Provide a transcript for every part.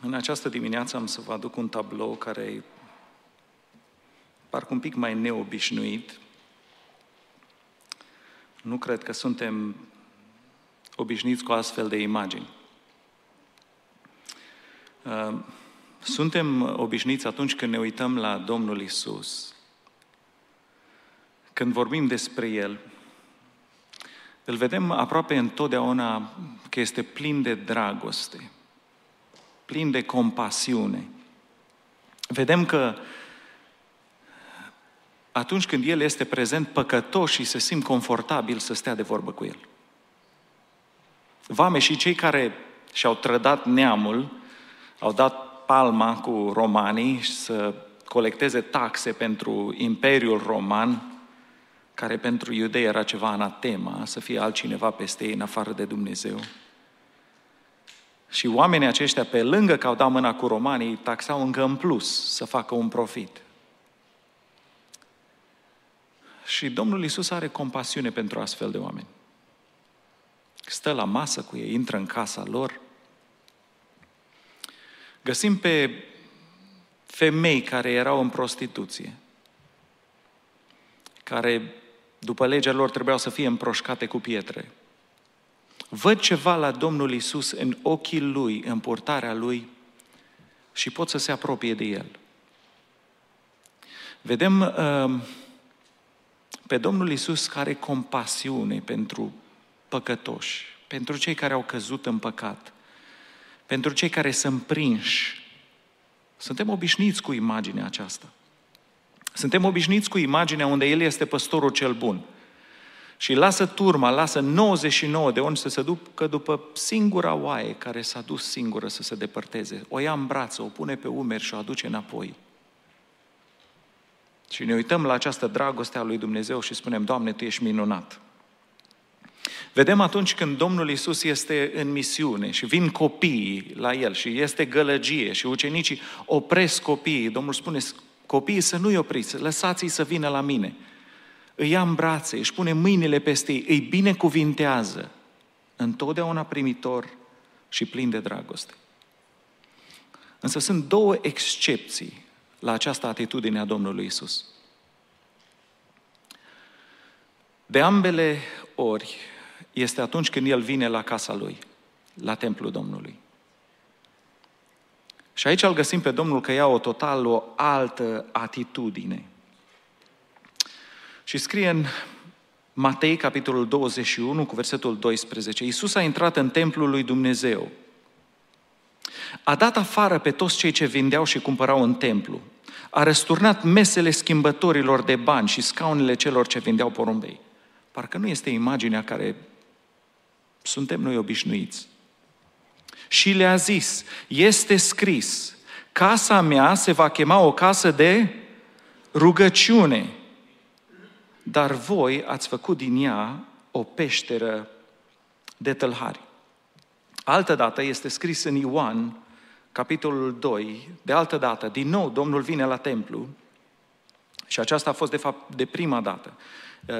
În această dimineață am să vă aduc un tablou care e parcă un pic mai neobișnuit. Nu cred că suntem obișnuiți cu astfel de imagini. Uh, suntem obișnuiți atunci când ne uităm la Domnul Isus, când vorbim despre El, îl vedem aproape întotdeauna că este plin de dragoste, plin de compasiune. Vedem că atunci când El este prezent, păcătoșii se simt confortabil să stea de vorbă cu El. Vame și cei care și-au trădat neamul, au dat palma cu romanii să colecteze taxe pentru Imperiul Roman, care pentru iudei era ceva anatema, să fie altcineva peste ei în afară de Dumnezeu. Și oamenii aceștia, pe lângă că au dat mâna cu romanii, taxau încă în plus să facă un profit. Și Domnul Isus are compasiune pentru astfel de oameni. Stă la masă cu ei, intră în casa lor. Găsim pe femei care erau în prostituție, care după legea lor trebuiau să fie împroșcate cu pietre. Văd ceva la Domnul Isus în ochii lui, în portarea lui și pot să se apropie de el. Vedem uh, pe Domnul Isus care compasiune pentru păcătoși, pentru cei care au căzut în păcat, pentru cei care sunt prinși. Suntem obișnuiți cu imaginea aceasta. Suntem obișnuiți cu imaginea unde El este păstorul cel bun. Și lasă turma, lasă 99 de oni să se ducă după singura oaie care s-a dus singură să se depărteze. O ia în brață, o pune pe umeri și o aduce înapoi. Și ne uităm la această dragoste a lui Dumnezeu și spunem, Doamne, Tu ești minunat. Vedem atunci când Domnul Isus este în misiune și vin copiii la El și este gălăgie și ucenicii opresc copiii. Domnul spune, copiii să nu-i opriți, lăsați-i să vină la mine. Îi ia în brațe, își pune mâinile peste ei, îi binecuvintează, întotdeauna primitor și plin de dragoste. Însă sunt două excepții la această atitudine a Domnului Isus. De ambele ori este atunci când El vine la casa Lui, la templul Domnului. Și aici îl găsim pe Domnul că ia o total o altă atitudine. Și scrie în Matei, capitolul 21, cu versetul 12, Iisus a intrat în templul lui Dumnezeu. A dat afară pe toți cei ce vindeau și cumpărau în templu. A răsturnat mesele schimbătorilor de bani și scaunele celor ce vindeau porumbei. Parcă nu este imaginea care suntem noi obișnuiți și le-a zis, este scris, casa mea se va chema o casă de rugăciune, dar voi ați făcut din ea o peșteră de tălhari. Altă dată este scris în Ioan, capitolul 2, de altă dată, din nou Domnul vine la templu și aceasta a fost de fapt de prima dată.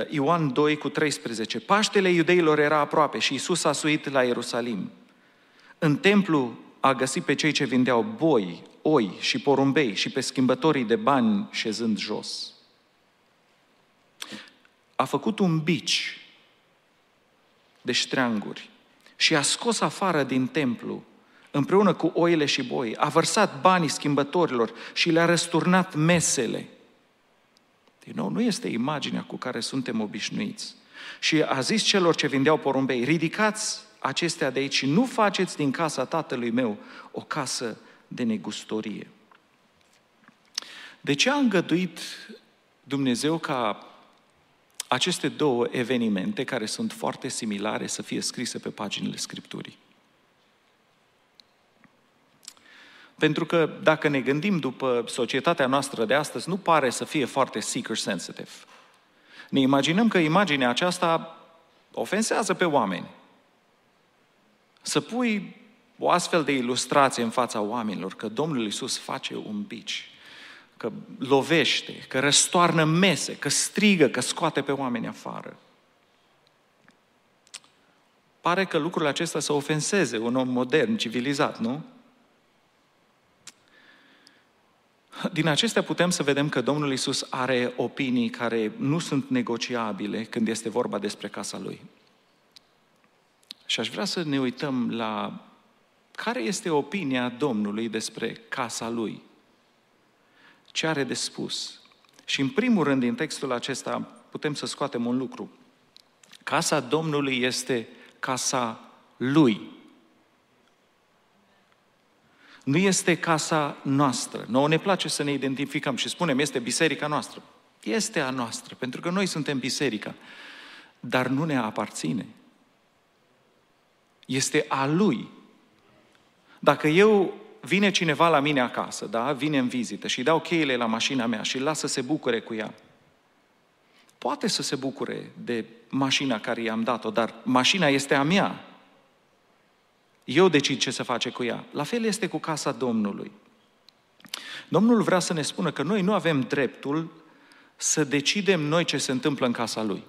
Ioan 2 cu 13. Paștele iudeilor era aproape și Isus a suit la Ierusalim. În templu a găsit pe cei ce vindeau boi, oi și porumbei și pe schimbătorii de bani șezând jos. A făcut un bici de ștreanguri și a scos afară din templu împreună cu oile și boi, a vărsat banii schimbătorilor și le-a răsturnat mesele. Din nou, nu este imaginea cu care suntem obișnuiți. Și a zis celor ce vindeau porumbei, ridicați acestea de aici și nu faceți din casa tatălui meu o casă de negustorie. De ce a îngăduit Dumnezeu ca aceste două evenimente, care sunt foarte similare, să fie scrise pe paginile Scripturii? Pentru că dacă ne gândim după societatea noastră de astăzi, nu pare să fie foarte seeker sensitive. Ne imaginăm că imaginea aceasta ofensează pe oameni. Să pui o astfel de ilustrație în fața oamenilor, că Domnul Iisus face un bici, că lovește, că răstoarnă mese, că strigă, că scoate pe oameni afară. Pare că lucrul acesta să ofenseze un om modern, civilizat, nu? Din acestea putem să vedem că Domnul Isus are opinii care nu sunt negociabile când este vorba despre casa Lui. Și aș vrea să ne uităm la care este opinia Domnului despre casa Lui. Ce are de spus? Și în primul rând, din textul acesta, putem să scoatem un lucru. Casa Domnului este casa Lui. Nu este casa noastră. Noi ne place să ne identificăm și spunem, este biserica noastră. Este a noastră, pentru că noi suntem biserica. Dar nu ne aparține. Este a Lui. Dacă eu vine cineva la mine acasă, da? vine în vizită și dau cheile la mașina mea și îl las să se bucure cu ea, poate să se bucure de mașina care i-am dat-o, dar mașina este a mea. Eu decid ce să face cu ea. La fel este cu casa Domnului. Domnul vrea să ne spună că noi nu avem dreptul să decidem noi ce se întâmplă în casa Lui.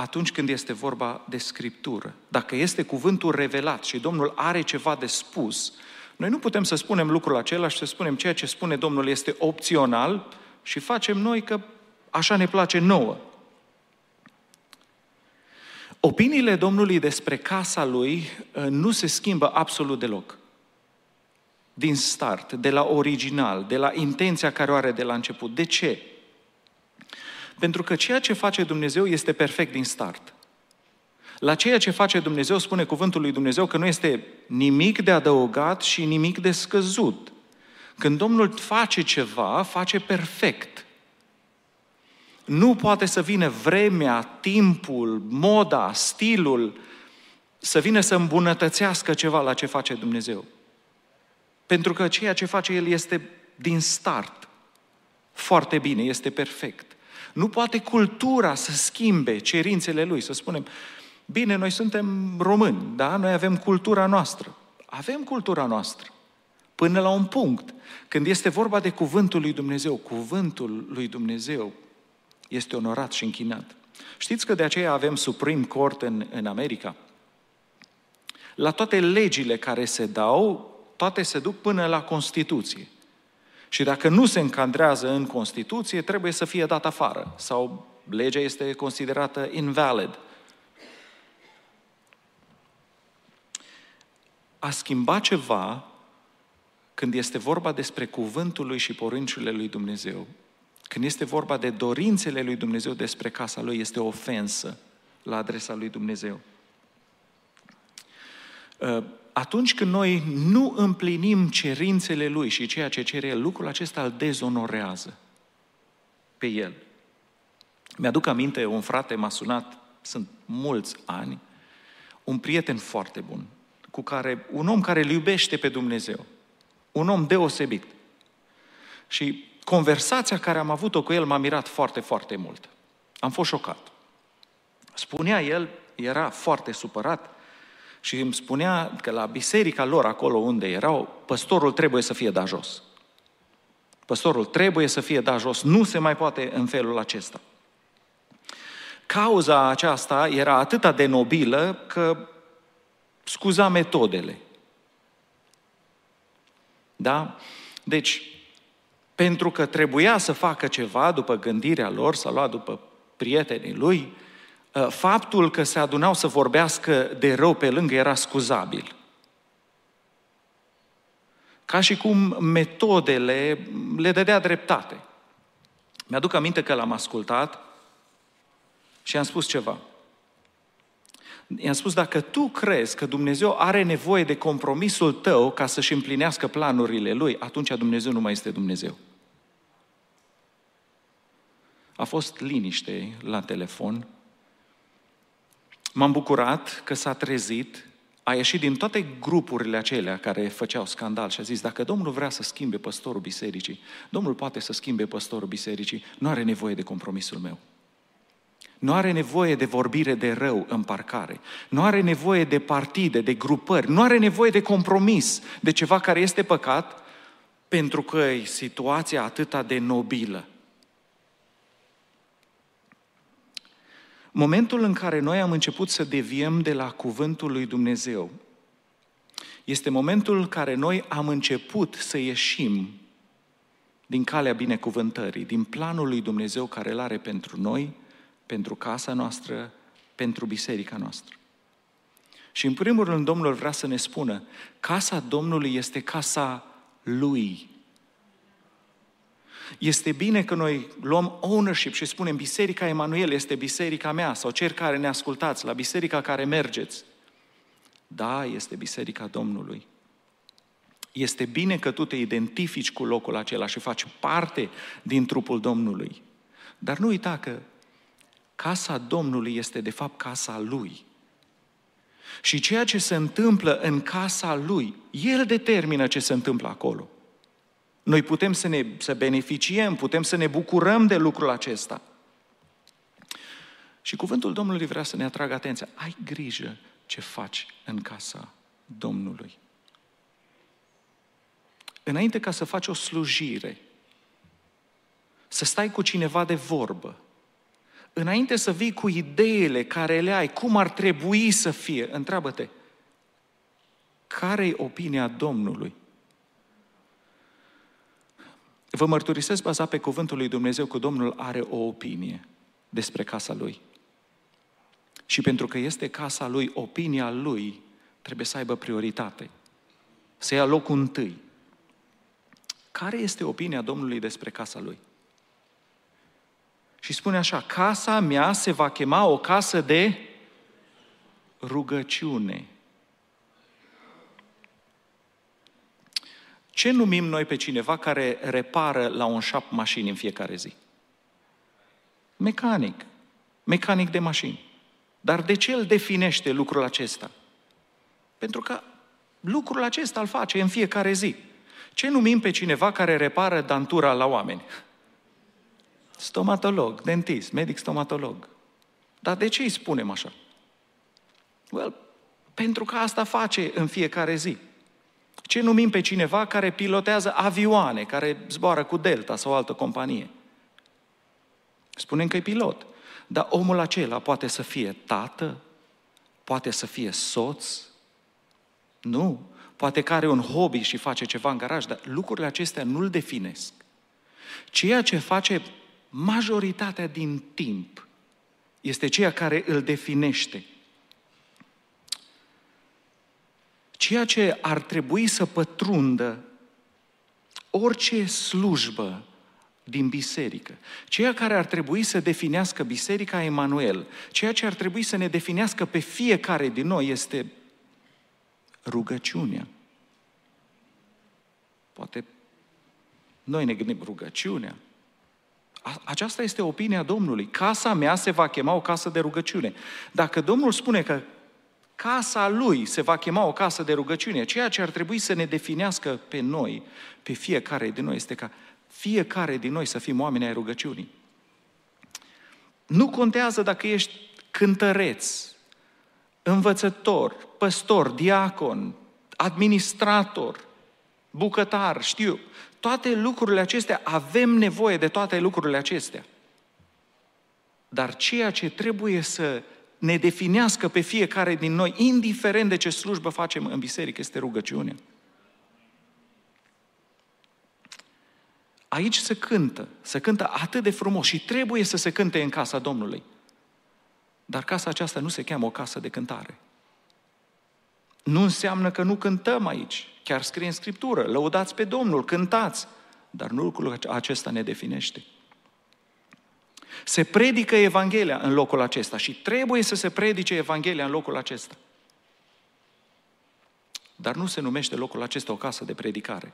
Atunci când este vorba de Scriptură, dacă este cuvântul revelat și Domnul are ceva de spus, noi nu putem să spunem lucrul acela și să spunem ceea ce spune Domnul este opțional și facem noi că așa ne place nouă. Opiniile Domnului despre casa lui uh, nu se schimbă absolut deloc. Din start, de la original, de la intenția care o are de la început. De ce? Pentru că ceea ce face Dumnezeu este perfect din start. La ceea ce face Dumnezeu spune cuvântul lui Dumnezeu că nu este nimic de adăugat și nimic de scăzut. Când Domnul face ceva, face perfect. Nu poate să vină vremea, timpul, moda, stilul, să vină să îmbunătățească ceva la ce face Dumnezeu. Pentru că ceea ce face El este din start. Foarte bine, este perfect. Nu poate cultura să schimbe cerințele Lui, să spunem, bine, noi suntem români, da? Noi avem cultura noastră. Avem cultura noastră. Până la un punct, când este vorba de cuvântul lui Dumnezeu, cuvântul lui Dumnezeu este onorat și închinat. Știți că de aceea avem Supreme Court în, în America? La toate legile care se dau, toate se duc până la Constituție. Și dacă nu se încadrează în Constituție, trebuie să fie dat afară sau legea este considerată invalid. A schimba ceva când este vorba despre cuvântul lui și poruncile lui Dumnezeu când este vorba de dorințele lui Dumnezeu despre casa lui, este o ofensă la adresa lui Dumnezeu. Uh, atunci când noi nu împlinim cerințele lui și ceea ce cere el, lucrul acesta îl dezonorează pe el. Mi-aduc aminte, un frate m-a sunat, sunt mulți ani, un prieten foarte bun, cu care, un om care îl iubește pe Dumnezeu, un om deosebit. Și conversația care am avut-o cu el m-a mirat foarte, foarte mult. Am fost șocat. Spunea el, era foarte supărat și îmi spunea că la biserica lor, acolo unde erau, păstorul trebuie să fie dat jos. Păstorul trebuie să fie dat jos, nu se mai poate în felul acesta. Cauza aceasta era atât de nobilă că scuza metodele. Da? Deci, pentru că trebuia să facă ceva după gândirea lor, s-a luat după prietenii lui, ă, faptul că se adunau să vorbească de rău pe lângă era scuzabil. Ca și cum metodele le dădea dreptate. Mi-aduc aminte că l-am ascultat și am spus ceva. I-am spus, dacă tu crezi că Dumnezeu are nevoie de compromisul tău ca să-și împlinească planurile Lui, atunci Dumnezeu nu mai este Dumnezeu. A fost liniște la telefon. M-am bucurat că s-a trezit, a ieșit din toate grupurile acelea care făceau scandal și a zis, dacă Domnul vrea să schimbe păstorul bisericii, Domnul poate să schimbe păstorul bisericii, nu are nevoie de compromisul meu. Nu are nevoie de vorbire de rău în parcare. Nu are nevoie de partide, de grupări. Nu are nevoie de compromis, de ceva care este păcat, pentru că e situația atâta de nobilă. Momentul în care noi am început să deviem de la cuvântul lui Dumnezeu este momentul în care noi am început să ieșim din calea binecuvântării, din planul lui Dumnezeu care îl are pentru noi, pentru casa noastră, pentru biserica noastră. Și în primul rând Domnul vrea să ne spună, casa Domnului este casa Lui. Este bine că noi luăm ownership și spunem Biserica Emanuel este biserica mea sau cer care ne ascultați, la biserica care mergeți. Da, este biserica Domnului. Este bine că tu te identifici cu locul acela și faci parte din trupul Domnului. Dar nu uita că casa Domnului este de fapt casa Lui. Și ceea ce se întâmplă în casa Lui, El determină ce se întâmplă acolo. Noi putem să, ne, să beneficiem, putem să ne bucurăm de lucrul acesta. Și cuvântul Domnului vrea să ne atragă atenția. Ai grijă ce faci în casa Domnului. Înainte ca să faci o slujire, să stai cu cineva de vorbă, înainte să vii cu ideile care le ai, cum ar trebui să fie, întreabă-te, care e opinia Domnului? Vă mărturisesc bazat pe cuvântul lui Dumnezeu că Domnul are o opinie despre casa Lui. Și pentru că este casa Lui, opinia Lui trebuie să aibă prioritate. Să ia locul întâi. Care este opinia Domnului despre casa Lui? Și spune așa, casa mea se va chema o casă de rugăciune. Ce numim noi pe cineva care repară la un șap mașini în fiecare zi? Mecanic. Mecanic de mașini. Dar de ce el definește lucrul acesta? Pentru că lucrul acesta îl face în fiecare zi. Ce numim pe cineva care repară dantura la oameni? Stomatolog, dentist, medic stomatolog. Dar de ce îi spunem așa? Well, pentru că asta face în fiecare zi. Ce numim pe cineva care pilotează avioane, care zboară cu Delta sau altă companie? Spunem că e pilot. Dar omul acela poate să fie tată, poate să fie soț, nu. Poate că are un hobby și face ceva în garaj, dar lucrurile acestea nu-l definesc. Ceea ce face majoritatea din timp este ceea care îl definește. Ceea ce ar trebui să pătrundă orice slujbă din biserică, ceea care ar trebui să definească Biserica Emanuel, ceea ce ar trebui să ne definească pe fiecare din noi este rugăciunea. Poate noi ne gândim rugăciunea. Aceasta este opinia Domnului. Casa mea se va chema o casă de rugăciune. Dacă Domnul spune că casa lui se va chema o casă de rugăciune, ceea ce ar trebui să ne definească pe noi, pe fiecare din noi, este ca fiecare din noi să fim oameni ai rugăciunii. Nu contează dacă ești cântăreț, învățător, păstor, diacon, administrator, bucătar, știu, toate lucrurile acestea, avem nevoie de toate lucrurile acestea. Dar ceea ce trebuie să ne definească pe fiecare din noi, indiferent de ce slujbă facem în biserică, este rugăciunea. Aici se cântă, se cântă atât de frumos și trebuie să se cânte în casa Domnului. Dar casa aceasta nu se cheamă o casă de cântare. Nu înseamnă că nu cântăm aici. Chiar scrie în Scriptură, lăudați pe Domnul, cântați. Dar nu lucrul acesta ne definește. Se predică Evanghelia în locul acesta și trebuie să se predice Evanghelia în locul acesta. Dar nu se numește locul acesta o casă de predicare.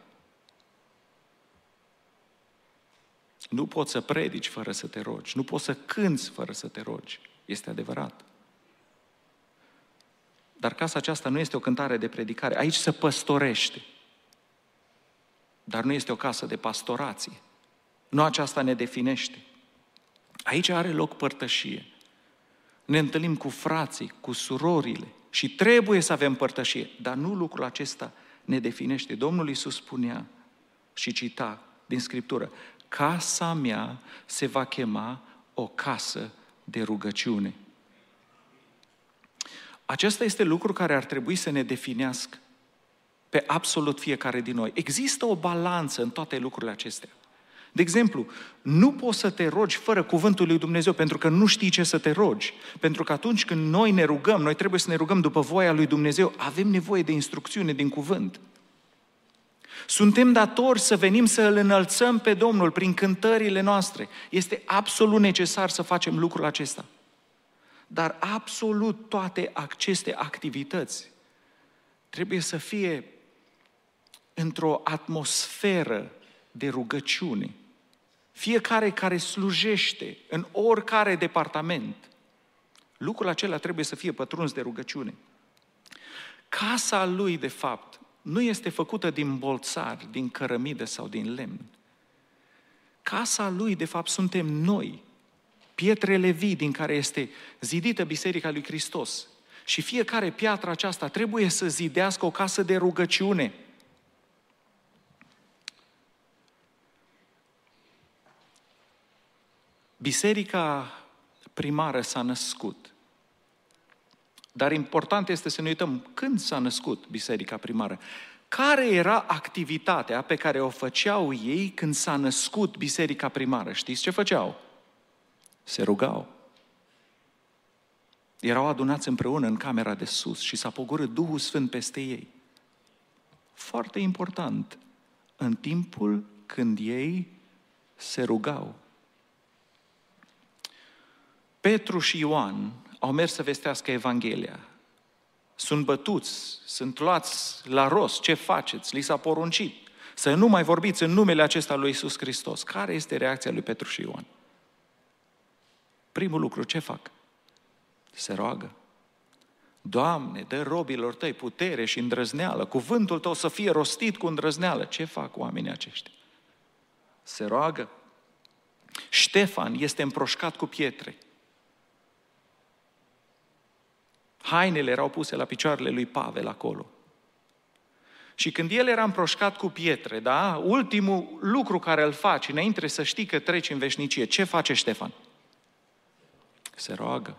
Nu poți să predici fără să te rogi. Nu poți să cânți fără să te rogi. Este adevărat. Dar casa aceasta nu este o cântare de predicare. Aici se păstorește. Dar nu este o casă de pastorație. Nu aceasta ne definește. Aici are loc părtășie. Ne întâlnim cu frații, cu surorile și trebuie să avem părtășie. Dar nu lucrul acesta ne definește. Domnul Iisus spunea și cita din Scriptură, casa mea se va chema o casă de rugăciune. Acesta este lucru care ar trebui să ne definească. pe absolut fiecare din noi. Există o balanță în toate lucrurile acestea. De exemplu, nu poți să te rogi fără cuvântul lui Dumnezeu pentru că nu știi ce să te rogi. Pentru că atunci când noi ne rugăm, noi trebuie să ne rugăm după voia lui Dumnezeu, avem nevoie de instrucțiune din cuvânt. Suntem datori să venim să îl înălțăm pe Domnul prin cântările noastre. Este absolut necesar să facem lucrul acesta. Dar absolut toate aceste activități trebuie să fie într-o atmosferă de rugăciune. Fiecare care slujește în oricare departament, lucrul acela trebuie să fie pătruns de rugăciune. Casa lui, de fapt, nu este făcută din bolțari, din cărămidă sau din lemn. Casa lui, de fapt, suntem noi, pietrele vii din care este zidită Biserica lui Hristos. Și fiecare piatră aceasta trebuie să zidească o casă de rugăciune. Biserica primară s-a născut. Dar important este să ne uităm când s-a născut biserica primară. Care era activitatea pe care o făceau ei când s-a născut biserica primară? Știți ce făceau? Se rugau. Erau adunați împreună în camera de sus și s-a pogorât Duhul Sfânt peste ei. Foarte important, în timpul când ei se rugau. Petru și Ioan au mers să vestească Evanghelia. Sunt bătuți, sunt luați la rost, ce faceți? Li s-a poruncit să nu mai vorbiți în numele acesta lui Isus Hristos. Care este reacția lui Petru și Ioan? Primul lucru, ce fac? Se roagă. Doamne, dă robilor tăi putere și îndrăzneală, cuvântul tău să fie rostit cu îndrăzneală. Ce fac oamenii aceștia? Se roagă. Ștefan este împroșcat cu pietre. Hainele erau puse la picioarele lui Pavel acolo. Și când el era împroșcat cu pietre, da, ultimul lucru care îl faci înainte să știi că treci în veșnicie, ce face Ștefan? Se roagă.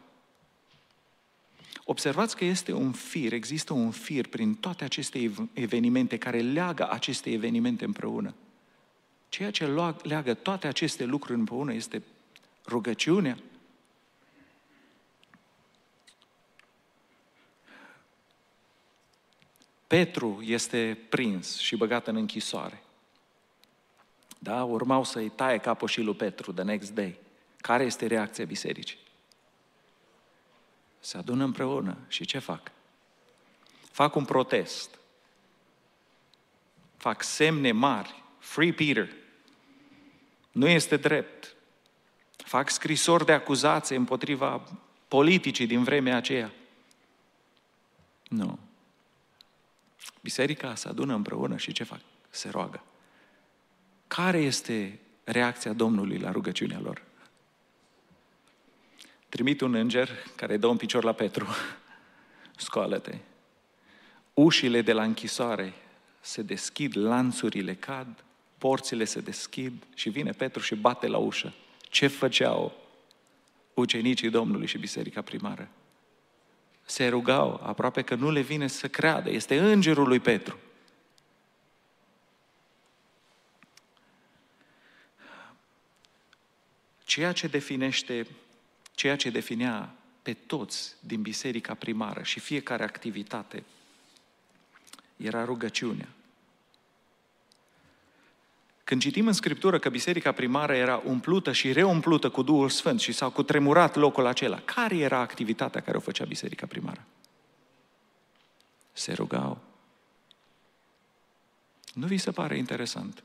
Observați că este un fir, există un fir prin toate aceste evenimente care leagă aceste evenimente împreună. Ceea ce leagă toate aceste lucruri împreună este rugăciunea, Petru este prins și băgat în închisoare. Da, urmau să-i taie capul și lui Petru the next day. Care este reacția bisericii? Se adună împreună și ce fac? Fac un protest. Fac semne mari. Free Peter. Nu este drept. Fac scrisori de acuzație împotriva politicii din vremea aceea. Nu. Biserica se adună împreună și ce fac? Se roagă. Care este reacția Domnului la rugăciunea lor? Trimit un înger care dă un picior la Petru. Scoală-te. Ușile de la închisoare se deschid, lanțurile cad, porțile se deschid și vine Petru și bate la ușă. Ce făceau ucenicii Domnului și biserica primară? Se rugau, aproape că nu le vine să creadă. Este îngerul lui Petru. Ceea ce definește, ceea ce definea pe toți din biserica primară și fiecare activitate era rugăciunea. Când citim în Scriptură că biserica primară era umplută și reumplută cu Duhul Sfânt și s-a cutremurat locul acela, care era activitatea care o făcea biserica primară? Se rugau. Nu vi se pare interesant?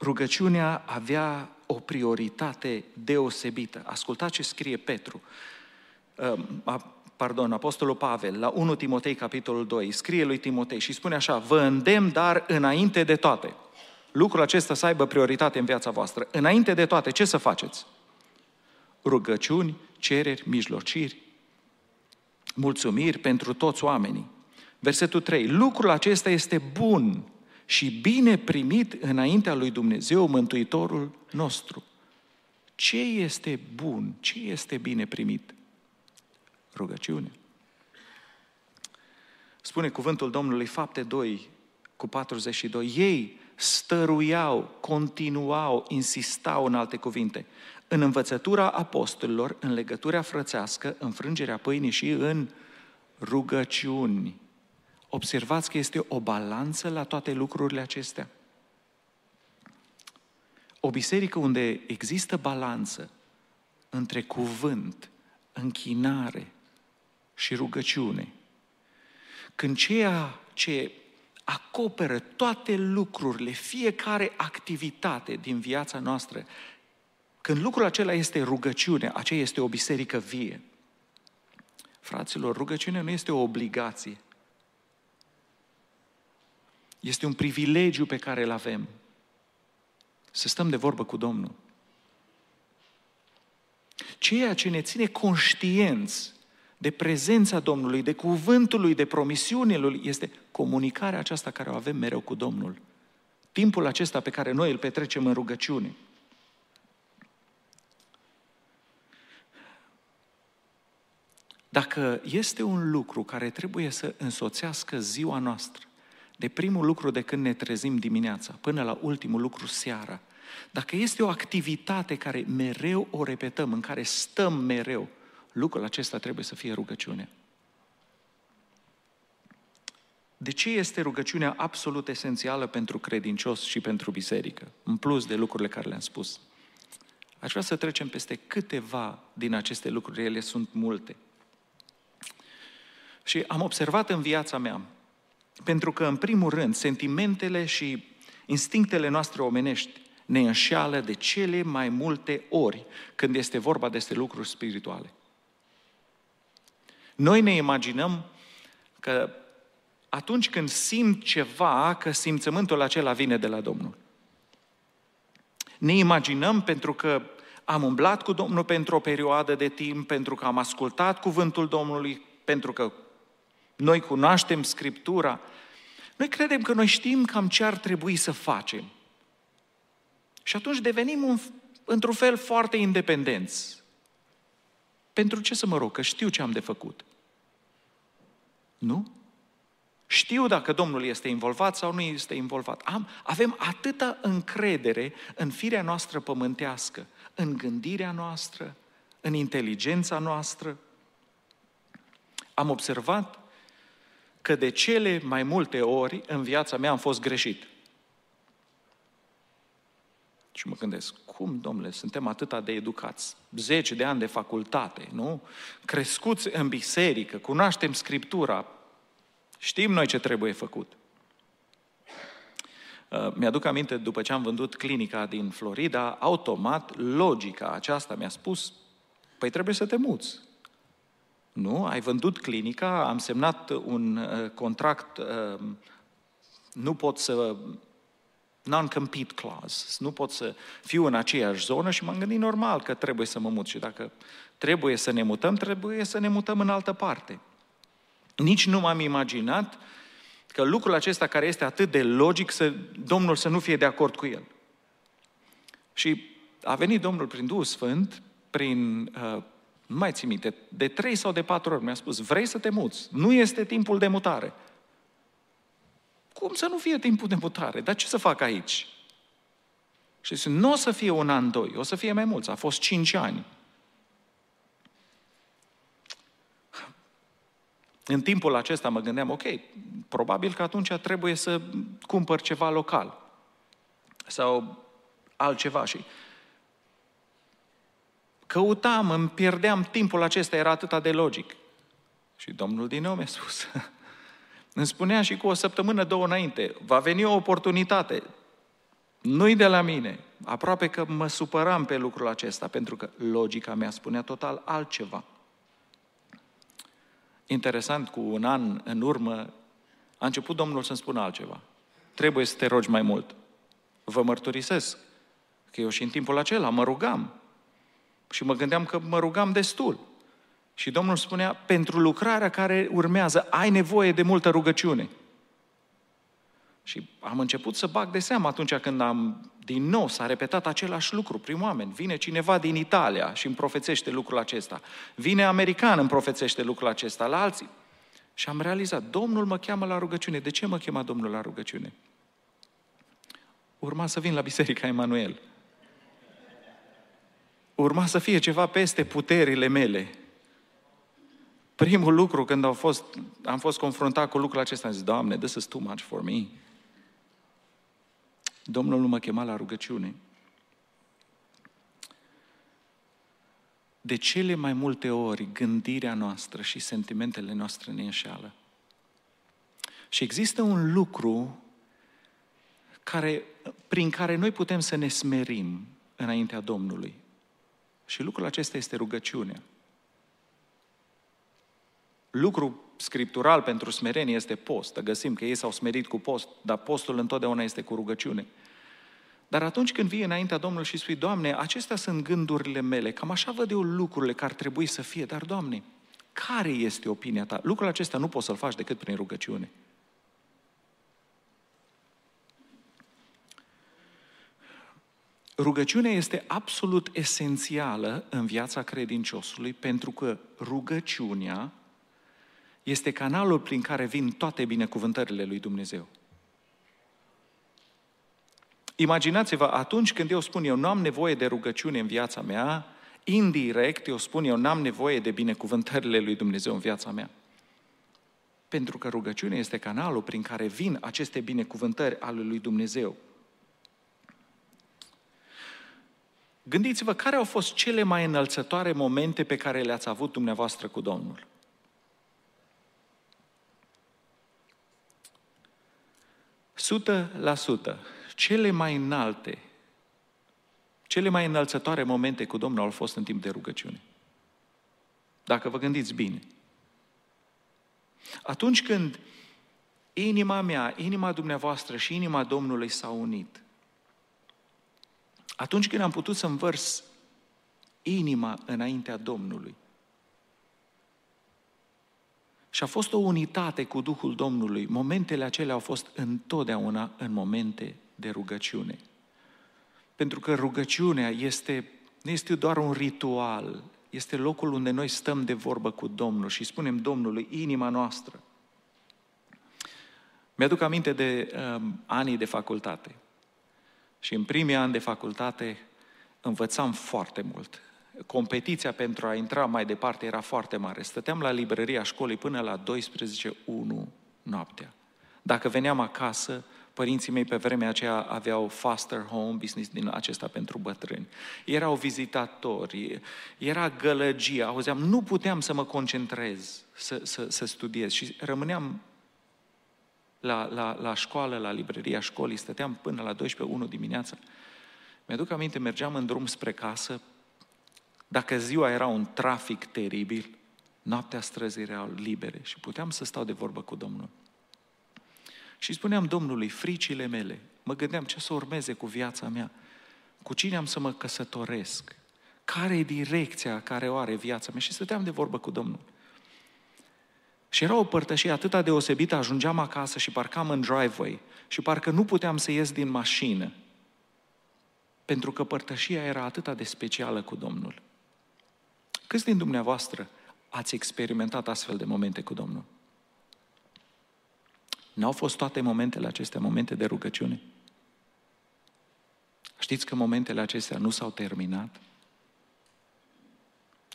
Rugăciunea avea o prioritate deosebită. Ascultați ce scrie Petru pardon, Apostolul Pavel, la 1 Timotei, capitolul 2, scrie lui Timotei și spune așa, vă îndemn, dar înainte de toate, lucrul acesta să aibă prioritate în viața voastră. Înainte de toate, ce să faceți? Rugăciuni, cereri, mijlociri, mulțumiri pentru toți oamenii. Versetul 3. Lucrul acesta este bun și bine primit înaintea lui Dumnezeu, Mântuitorul nostru. Ce este bun? Ce este bine primit? Rugăciune. spune cuvântul Domnului, fapte 2 cu 42, ei stăruiau, continuau, insistau în alte cuvinte, în învățătura apostolilor, în legătura frățească, în frângerea pâinii și în rugăciuni. Observați că este o balanță la toate lucrurile acestea. O biserică unde există balanță între cuvânt, închinare și rugăciune. Când ceea ce acoperă toate lucrurile, fiecare activitate din viața noastră, când lucrul acela este rugăciune, aceea este o biserică vie. Fraților, rugăciunea nu este o obligație. Este un privilegiu pe care îl avem. Să stăm de vorbă cu Domnul. Ceea ce ne ține conștienți de prezența Domnului, de cuvântul lui, de promisiunile lui, este comunicarea aceasta care o avem mereu cu Domnul. Timpul acesta pe care noi îl petrecem în rugăciune. Dacă este un lucru care trebuie să însoțească ziua noastră, de primul lucru de când ne trezim dimineața până la ultimul lucru seara, dacă este o activitate care mereu o repetăm, în care stăm mereu, lucrul acesta trebuie să fie rugăciune. De ce este rugăciunea absolut esențială pentru credincios și pentru biserică, în plus de lucrurile care le-am spus? Aș vrea să trecem peste câteva din aceste lucruri, ele sunt multe. Și am observat în viața mea, pentru că, în primul rând, sentimentele și instinctele noastre omenești ne înșeală de cele mai multe ori când este vorba despre lucruri spirituale. Noi ne imaginăm că atunci când simt ceva, că simțământul acela vine de la Domnul. Ne imaginăm pentru că am umblat cu Domnul pentru o perioadă de timp, pentru că am ascultat cuvântul Domnului, pentru că noi cunoaștem Scriptura, noi credem că noi știm cam ce ar trebui să facem. Și atunci devenim un, într-un fel foarte independenți. Pentru ce să mă rog? Că știu ce am de făcut. Nu? Știu dacă Domnul este involvat sau nu este involvat. Am, avem atâta încredere în firea noastră pământească, în gândirea noastră, în inteligența noastră. Am observat că de cele mai multe ori în viața mea am fost greșit. Și mă gândesc, cum, domnule, suntem atâta de educați, zeci de ani de facultate, nu? Crescuți în biserică, cunoaștem Scriptura, știm noi ce trebuie făcut. Uh, mi-aduc aminte, după ce am vândut clinica din Florida, automat, logica aceasta mi-a spus, păi trebuie să te muți. Nu, ai vândut clinica, am semnat un uh, contract, uh, nu pot să non-compete clause, nu pot să fiu în aceeași zonă și m-am gândit normal că trebuie să mă mut și dacă trebuie să ne mutăm, trebuie să ne mutăm în altă parte. Nici nu m-am imaginat că lucrul acesta care este atât de logic, să, Domnul să nu fie de acord cu el. Și a venit Domnul prin Duhul Sfânt, prin, uh, nu mai țin minte, de trei sau de patru ori mi-a spus, vrei să te muți, nu este timpul de mutare. Cum să nu fie timpul de mutare? Dar ce să fac aici? Și zice, nu o să fie un an, doi, o să fie mai mulți. A fost cinci ani. În timpul acesta mă gândeam, ok, probabil că atunci trebuie să cumpăr ceva local sau altceva și căutam, îmi pierdeam timpul acesta, era atâta de logic. Și Domnul din nou mi-a spus, îmi spunea și cu o săptămână, două înainte, va veni o oportunitate, nu-i de la mine. Aproape că mă supăram pe lucrul acesta, pentru că logica mea spunea total altceva. Interesant, cu un an în urmă, a început Domnul să-mi spună altceva. Trebuie să te rogi mai mult. Vă mărturisesc că eu și în timpul acela mă rugam. Și mă gândeam că mă rugam destul. Și Domnul spunea, pentru lucrarea care urmează, ai nevoie de multă rugăciune. Și am început să bag de seamă atunci când am, din nou, s-a repetat același lucru prin oameni. Vine cineva din Italia și îmi profețește lucrul acesta. Vine american îmi profețește lucrul acesta la alții. Și am realizat, Domnul mă cheamă la rugăciune. De ce mă chema Domnul la rugăciune? Urma să vin la Biserica Emanuel. Urma să fie ceva peste puterile mele. Primul lucru când au fost, am fost confruntat cu lucrul acesta, am zis, Doamne, this is too much for me. Domnul nu mă chema la rugăciune. De cele mai multe ori, gândirea noastră și sentimentele noastre ne înșeală. Și există un lucru care, prin care noi putem să ne smerim înaintea Domnului. Și lucrul acesta este rugăciunea. Lucru scriptural pentru smerenie este post. Găsim că ei s-au smerit cu post, dar postul întotdeauna este cu rugăciune. Dar atunci când vii înaintea Domnului și spui, Doamne, acestea sunt gândurile mele, cam așa văd eu lucrurile care ar trebui să fie, dar Doamne, care este opinia ta? Lucrul acesta nu poți să-l faci decât prin rugăciune. Rugăciunea este absolut esențială în viața credinciosului pentru că rugăciunea este canalul prin care vin toate binecuvântările lui Dumnezeu. Imaginați-vă, atunci când eu spun eu nu am nevoie de rugăciune în viața mea, indirect eu spun eu n-am nevoie de binecuvântările lui Dumnezeu în viața mea. Pentru că rugăciunea este canalul prin care vin aceste binecuvântări ale lui Dumnezeu. Gândiți-vă care au fost cele mai înălțătoare momente pe care le-ați avut dumneavoastră cu Domnul. Sută la sută, cele mai înalte, cele mai înălțătoare momente cu Domnul au fost în timp de rugăciune. Dacă vă gândiți bine. Atunci când inima mea, inima dumneavoastră și inima Domnului s-au unit, atunci când am putut să învărs inima înaintea Domnului, și a fost o unitate cu Duhul Domnului. Momentele acelea au fost întotdeauna în momente de rugăciune. Pentru că rugăciunea este, nu este doar un ritual, este locul unde noi stăm de vorbă cu Domnul și spunem Domnului inima noastră. Mi-aduc aminte de um, anii de facultate. Și în primii ani de facultate învățam foarte mult. Competiția pentru a intra mai departe era foarte mare. Stăteam la librăria școlii până la 12.1 noaptea. Dacă veneam acasă, Părinții mei pe vremea aceea aveau faster home business din acesta pentru bătrâni. Erau vizitatori, era gălăgie, auzeam, nu puteam să mă concentrez, să, să, să studiez și rămâneam la, la, la școală, la librăria școlii, stăteam până la 12-1 dimineața. Mi-aduc aminte, mergeam în drum spre casă, dacă ziua era un trafic teribil, noaptea străzile erau libere și puteam să stau de vorbă cu Domnul. Și spuneam Domnului, fricile mele, mă gândeam ce să urmeze cu viața mea, cu cine am să mă căsătoresc, care e direcția care o are viața mea și stăteam de vorbă cu Domnul. Și era o părtășie atât de deosebită, ajungeam acasă și parcam în driveway și parcă nu puteam să ies din mașină, pentru că părtășia era atât de specială cu Domnul. Câți din dumneavoastră ați experimentat astfel de momente cu Domnul? N-au fost toate momentele acestea momente de rugăciune? Știți că momentele acestea nu s-au terminat?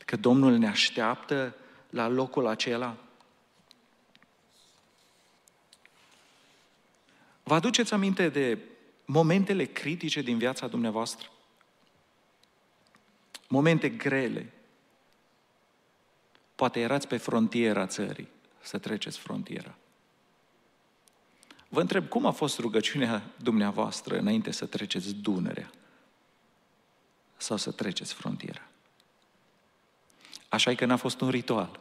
Că Domnul ne așteaptă la locul acela? Vă aduceți aminte de momentele critice din viața dumneavoastră? Momente grele. Poate erați pe frontiera țării, să treceți frontiera. Vă întreb, cum a fost rugăciunea dumneavoastră înainte să treceți Dunărea? Sau să treceți frontiera? Așa e că n-a fost un ritual.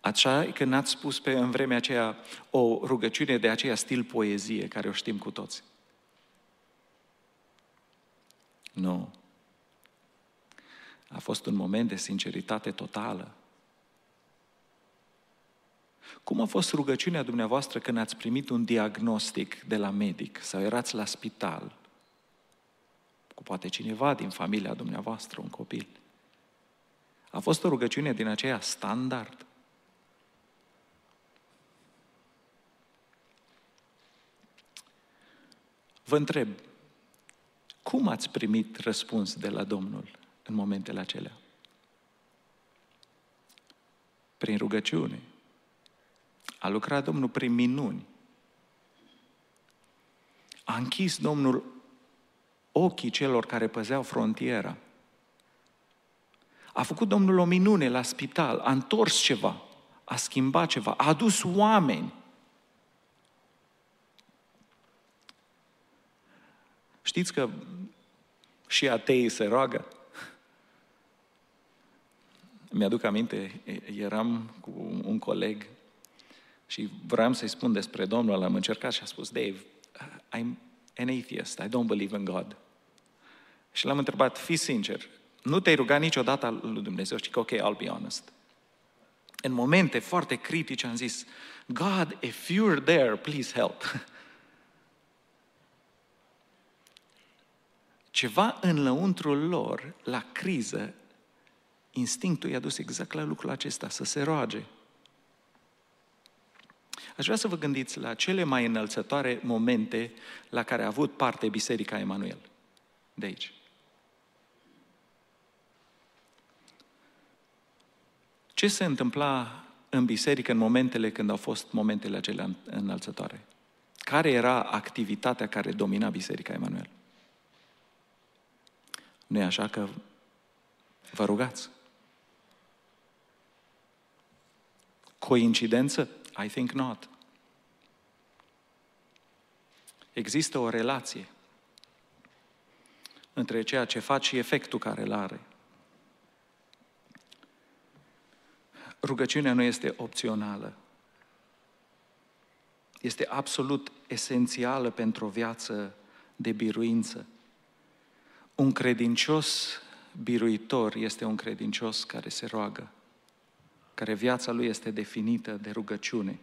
Așa e că n-ați spus pe în vremea aceea o rugăciune de aceea stil poezie, care o știm cu toți. Nu. A fost un moment de sinceritate totală. Cum a fost rugăciunea dumneavoastră când ați primit un diagnostic de la medic sau erați la spital cu poate cineva din familia dumneavoastră, un copil? A fost o rugăciune din aceea standard? Vă întreb, cum ați primit răspuns de la Domnul? În momentele acelea? Prin rugăciune. A lucrat Domnul prin minuni. A închis Domnul ochii celor care păzeau frontiera. A făcut Domnul o minune la spital, a întors ceva, a schimbat ceva, a adus oameni. Știți că și ateii se roagă? Mi-aduc aminte, eram cu un coleg și vreau să-i spun despre Domnul, am încercat și a spus, Dave, I'm an atheist, I don't believe in God. Și l-am întrebat, fii sincer, nu te-ai rugat niciodată lui Dumnezeu? Și că, ok, I'll be honest. În momente foarte critice am zis, God, if you're there, please help. Ceva în lăuntrul lor, la criză, instinctul i-a dus exact la lucrul acesta, să se roage. Aș vrea să vă gândiți la cele mai înălțătoare momente la care a avut parte Biserica Emanuel. De aici. Ce se întâmpla în biserică în momentele când au fost momentele acelea înălțătoare? Care era activitatea care domina Biserica Emanuel? Nu e așa că vă rugați? Coincidență? I think not. Există o relație între ceea ce faci și efectul care îl are. Rugăciunea nu este opțională. Este absolut esențială pentru o viață de biruință. Un credincios biruitor este un credincios care se roagă, care viața lui este definită de rugăciune.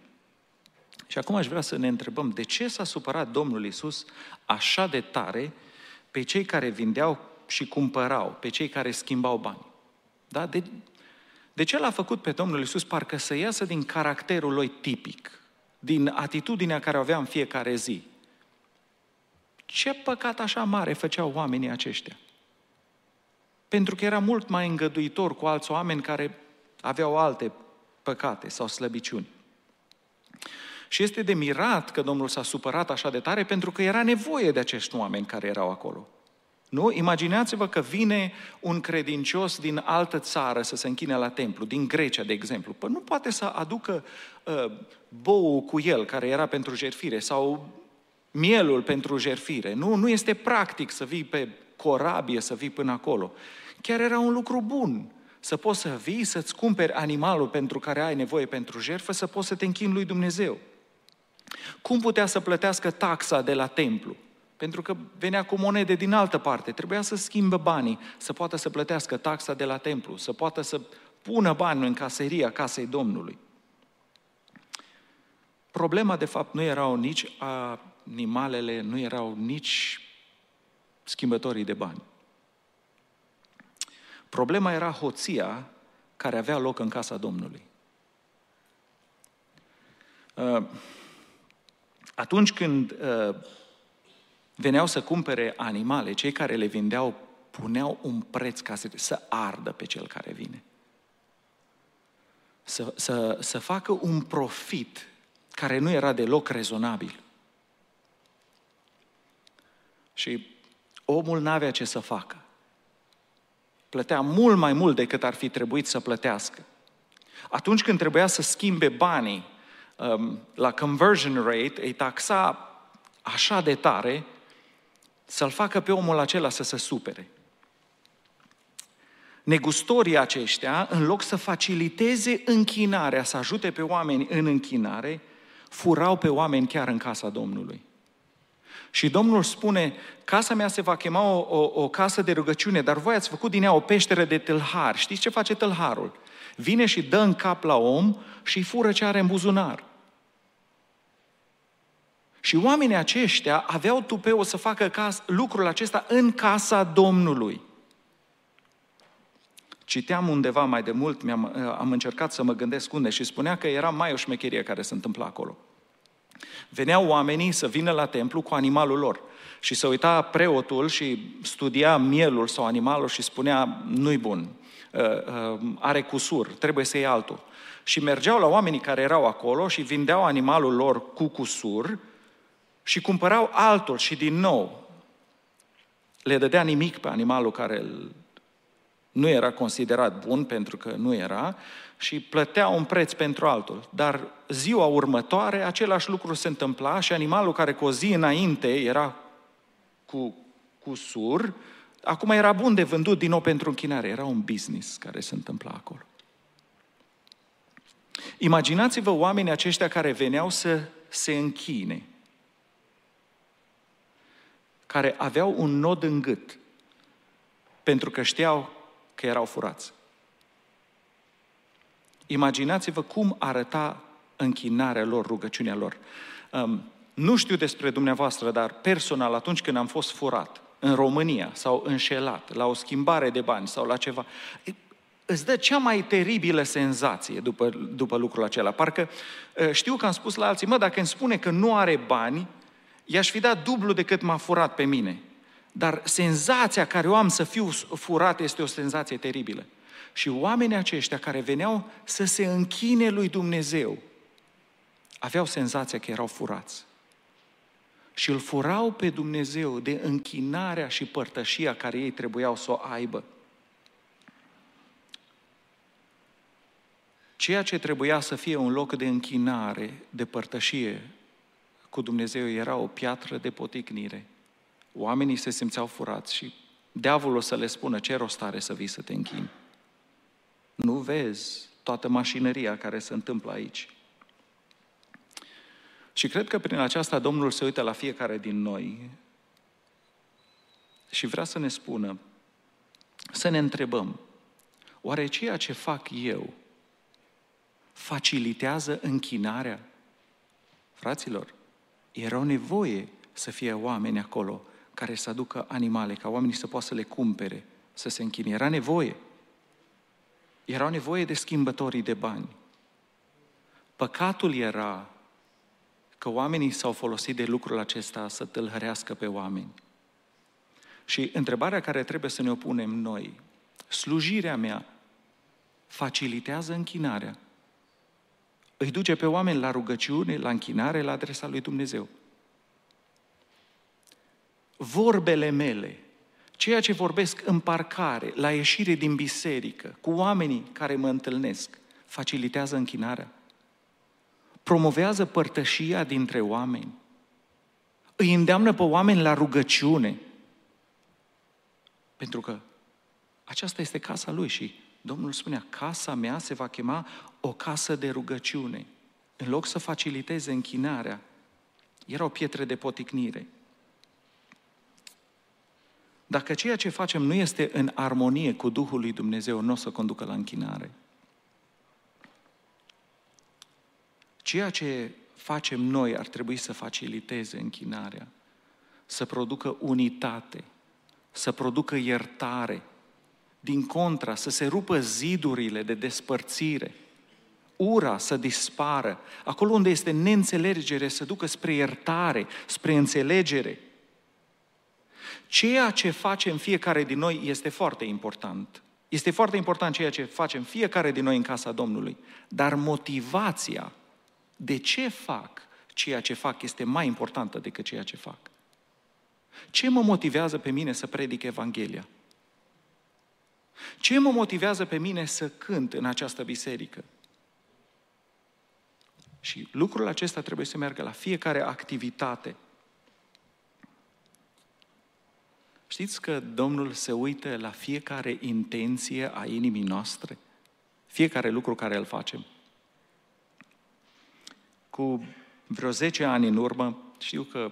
Și acum aș vrea să ne întrebăm de ce s-a supărat Domnul Isus așa de tare pe cei care vindeau și cumpărau, pe cei care schimbau bani. Da? De, de ce l-a făcut pe Domnul Isus parcă să iasă din caracterul lui tipic, din atitudinea care o avea în fiecare zi? Ce păcat așa mare făceau oamenii aceștia? Pentru că era mult mai îngăduitor cu alți oameni care aveau alte păcate sau slăbiciuni. Și este de mirat că Domnul s-a supărat așa de tare pentru că era nevoie de acești oameni care erau acolo. Nu? Imaginați-vă că vine un credincios din altă țară să se închine la templu, din Grecia, de exemplu. Păi nu poate să aducă uh, bou cu el, care era pentru jertfire, sau mielul pentru jertfire. Nu, nu este practic să vii pe corabie, să vii până acolo. Chiar era un lucru bun să poți să vii, să-ți cumperi animalul pentru care ai nevoie pentru jertfă, să poți să te închini lui Dumnezeu. Cum putea să plătească taxa de la templu? Pentru că venea cu monede din altă parte, trebuia să schimbe banii, să poată să plătească taxa de la templu, să poată să pună bani în caseria casei Domnului. Problema, de fapt, nu erau nici animalele, nu erau nici schimbătorii de bani. Problema era hoția care avea loc în casa Domnului. Uh, atunci când uh, veneau să cumpere animale, cei care le vindeau puneau un preț ca să, să ardă pe cel care vine. Să, să, să facă un profit care nu era deloc rezonabil. Și omul n-avea ce să facă. Plătea mult mai mult decât ar fi trebuit să plătească. Atunci când trebuia să schimbe banii um, la conversion rate, îi taxa așa de tare să-l facă pe omul acela să se supere. Negustorii aceștia, în loc să faciliteze închinarea, să ajute pe oameni în închinare, furau pe oameni chiar în casa Domnului. Și Domnul spune, casa mea se va chema o, o, o casă de rugăciune, dar voi ați făcut din ea o peșteră de tâlhar. Știți ce face tâlharul? Vine și dă în cap la om și fură ce are în buzunar. Și oamenii aceștia aveau tupeu să facă cas, lucrul acesta în casa Domnului. Citeam undeva mai de mult, mi-am, am încercat să mă gândesc unde și spunea că era mai o șmecherie care se întâmpla acolo. Veneau oamenii să vină la templu cu animalul lor și se uita preotul și studia mielul sau animalul și spunea, nu-i bun, uh, uh, are cusur, trebuie să iei altul. Și mergeau la oamenii care erau acolo și vindeau animalul lor cu cusur și cumpărau altul și din nou le dădea nimic pe animalul care nu era considerat bun pentru că nu era și plătea un preț pentru altul. Dar ziua următoare același lucru se întâmpla și animalul care cu o zi înainte era cu, cu sur, acum era bun de vândut din nou pentru închinare. Era un business care se întâmpla acolo. Imaginați-vă oamenii aceștia care veneau să se închine, care aveau un nod în gât, pentru că știau că erau furați. Imaginați-vă cum arăta închinarea lor, rugăciunea lor. Um, nu știu despre dumneavoastră, dar personal, atunci când am fost furat în România sau înșelat, la o schimbare de bani sau la ceva, îți dă cea mai teribilă senzație după, după lucrul acela. Parcă știu că am spus la alții, mă, dacă îmi spune că nu are bani, i-aș fi dat dublu decât m-a furat pe mine. Dar senzația care o am să fiu furat este o senzație teribilă. Și oamenii aceștia care veneau să se închine lui Dumnezeu, aveau senzația că erau furați. Și îl furau pe Dumnezeu de închinarea și părtășia care ei trebuiau să o aibă. Ceea ce trebuia să fie un loc de închinare, de părtășie cu Dumnezeu, era o piatră de poticnire. Oamenii se simțeau furați și diavolul o să le spună ce rost are să vii să te închini. Nu vezi toată mașinăria care se întâmplă aici. Și cred că prin aceasta Domnul se uită la fiecare din noi și vrea să ne spună, să ne întrebăm, oare ceea ce fac eu facilitează închinarea? Fraților, era o nevoie să fie oameni acolo care să aducă animale, ca oamenii să poată să le cumpere, să se închine. Era nevoie. Era o nevoie de schimbătorii de bani. Păcatul era că oamenii s-au folosit de lucrul acesta să tâlhărească pe oameni. Și întrebarea care trebuie să ne opunem noi, slujirea mea facilitează închinarea. Îi duce pe oameni la rugăciune, la închinare, la adresa lui Dumnezeu. Vorbele mele, ceea ce vorbesc în parcare, la ieșire din biserică, cu oamenii care mă întâlnesc, facilitează închinarea promovează părtășia dintre oameni, îi îndeamnă pe oameni la rugăciune, pentru că aceasta este casa lui și Domnul spunea, casa mea se va chema o casă de rugăciune. În loc să faciliteze închinarea, era o pietre de poticnire. Dacă ceea ce facem nu este în armonie cu Duhul lui Dumnezeu, nu o să conducă la închinare. Ceea ce facem noi ar trebui să faciliteze închinarea, să producă unitate, să producă iertare, din contra, să se rupă zidurile de despărțire, ura să dispară, acolo unde este neînțelegere să ducă spre iertare, spre înțelegere. Ceea ce facem fiecare din noi este foarte important. Este foarte important ceea ce facem fiecare din noi în casa Domnului, dar motivația de ce fac ceea ce fac este mai importantă decât ceea ce fac. Ce mă motivează pe mine să predic Evanghelia? Ce mă motivează pe mine să cânt în această biserică? Și lucrul acesta trebuie să meargă la fiecare activitate. Știți că Domnul se uită la fiecare intenție a inimii noastre? Fiecare lucru care îl facem. Cu vreo 10 ani în urmă, știu că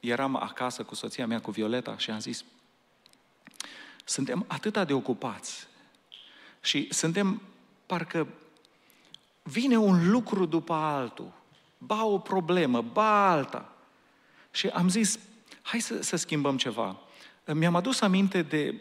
eram acasă cu soția mea, cu Violeta, și am zis, suntem atât de ocupați și suntem, parcă vine un lucru după altul, ba o problemă, ba alta. Și am zis, hai să, să schimbăm ceva. Mi-am adus aminte de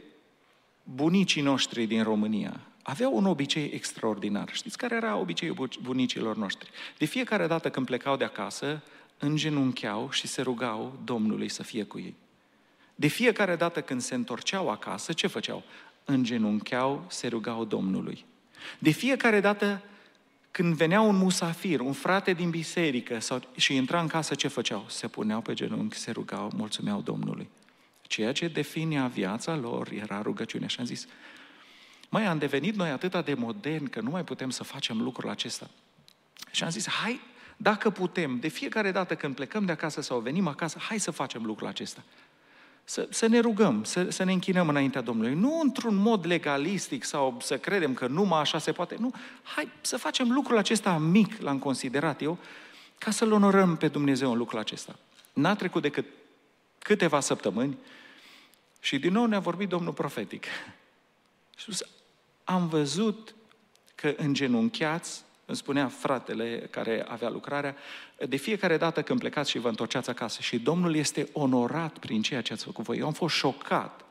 bunicii noștri din România aveau un obicei extraordinar. Știți care era obiceiul bunicilor noștri? De fiecare dată când plecau de acasă, îngenuncheau și se rugau Domnului să fie cu ei. De fiecare dată când se întorceau acasă, ce făceau? Îngenuncheau, se rugau Domnului. De fiecare dată când venea un musafir, un frate din biserică sau, și intra în casă, ce făceau? Se puneau pe genunchi, se rugau, mulțumeau Domnului. Ceea ce definea viața lor era rugăciunea. Și am zis, mai am devenit noi atât de moderni că nu mai putem să facem lucrul acesta. Și am zis, hai, dacă putem, de fiecare dată când plecăm de acasă sau venim acasă, hai să facem lucrul acesta. Să, să ne rugăm, să, să ne închinăm înaintea Domnului. Nu într-un mod legalistic sau să credem că numai așa se poate. Nu, hai să facem lucrul acesta mic, l-am considerat eu, ca să-L onorăm pe Dumnezeu în lucrul acesta. N-a trecut decât câteva săptămâni și din nou ne-a vorbit Domnul profetic. Și spus, am văzut că îngenunchiați îmi spunea fratele care avea lucrarea, de fiecare dată când plecați și vă întorceați acasă și Domnul este onorat prin ceea ce ați făcut voi. Eu am fost șocat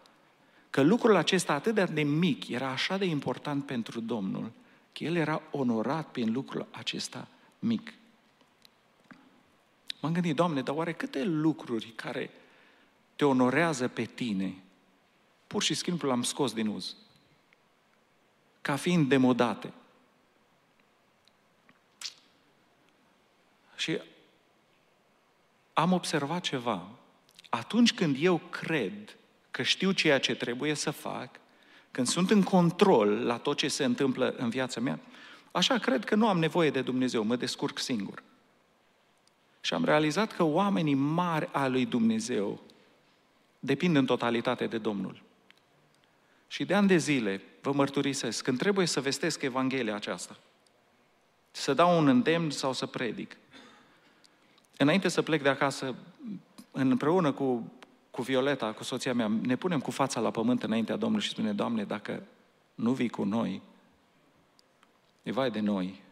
că lucrul acesta atât de mic era așa de important pentru Domnul, că El era onorat prin lucrul acesta mic. M-am gândit, Doamne, dar oare câte lucruri care te onorează pe tine, pur și simplu l-am scos din uz, ca fiind demodate. Și am observat ceva. Atunci când eu cred că știu ceea ce trebuie să fac, când sunt în control la tot ce se întâmplă în viața mea, așa cred că nu am nevoie de Dumnezeu, mă descurc singur. Și am realizat că oamenii mari al lui Dumnezeu depind în totalitate de Domnul. Și de ani de zile vă mărturisesc, când trebuie să vestesc Evanghelia aceasta, să dau un îndemn sau să predic, Înainte să plec de acasă, împreună cu, cu Violeta, cu soția mea, ne punem cu fața la pământ înaintea Domnului și spune, Doamne, dacă nu vii cu noi, e vai de noi.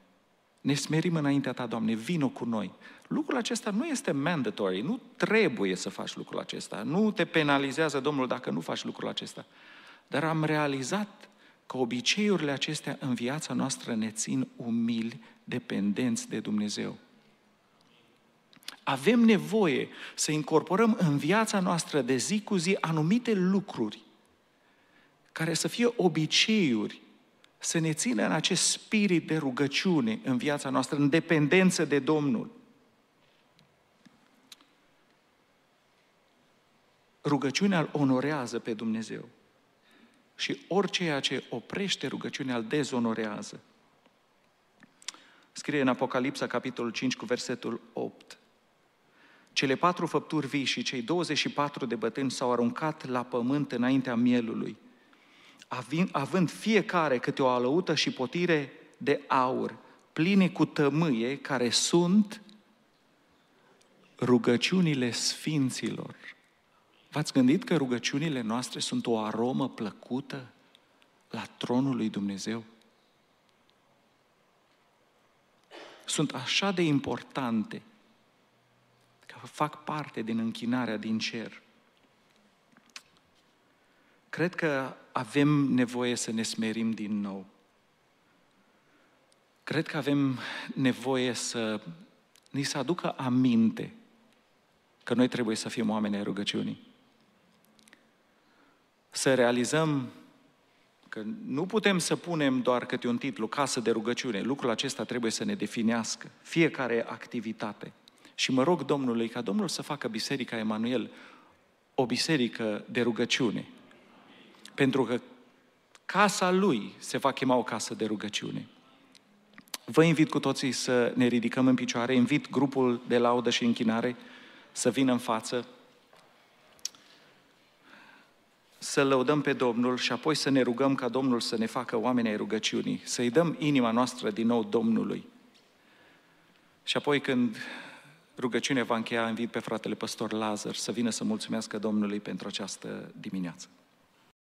Ne smerim înaintea Ta, Doamne, vino cu noi. Lucrul acesta nu este mandatory, nu trebuie să faci lucrul acesta. Nu te penalizează Domnul dacă nu faci lucrul acesta. Dar am realizat că obiceiurile acestea în viața noastră ne țin umili, dependenți de Dumnezeu. Avem nevoie să incorporăm în viața noastră de zi cu zi anumite lucruri care să fie obiceiuri, să ne țină în acest spirit de rugăciune în viața noastră, în dependență de Domnul. Rugăciunea îl onorează pe Dumnezeu. Și orice ce oprește rugăciunea îl dezonorează. Scrie în Apocalipsa, capitolul 5, cu versetul 8 cele patru făpturi vii și cei 24 de bătrâni s-au aruncat la pământ înaintea mielului, având fiecare câte o alăută și potire de aur, pline cu tămâie, care sunt rugăciunile sfinților. V-ați gândit că rugăciunile noastre sunt o aromă plăcută la tronul lui Dumnezeu? Sunt așa de importante fac parte din închinarea din cer. Cred că avem nevoie să ne smerim din nou. Cred că avem nevoie să ni se aducă aminte că noi trebuie să fim oameni ai rugăciunii. Să realizăm că nu putem să punem doar câte un titlu, casă de rugăciune. Lucrul acesta trebuie să ne definească fiecare activitate. Și mă rog Domnului ca Domnul să facă Biserica Emanuel o biserică de rugăciune. Pentru că casa lui se va chema o casă de rugăciune. Vă invit cu toții să ne ridicăm în picioare, invit grupul de laudă și închinare să vină în față, să lăudăm pe Domnul și apoi să ne rugăm ca Domnul să ne facă oameni ai rugăciunii, să-i dăm inima noastră din nou Domnului. Și apoi când rugăciune va încheia, invit pe fratele păstor Lazar să vină să mulțumească Domnului pentru această dimineață.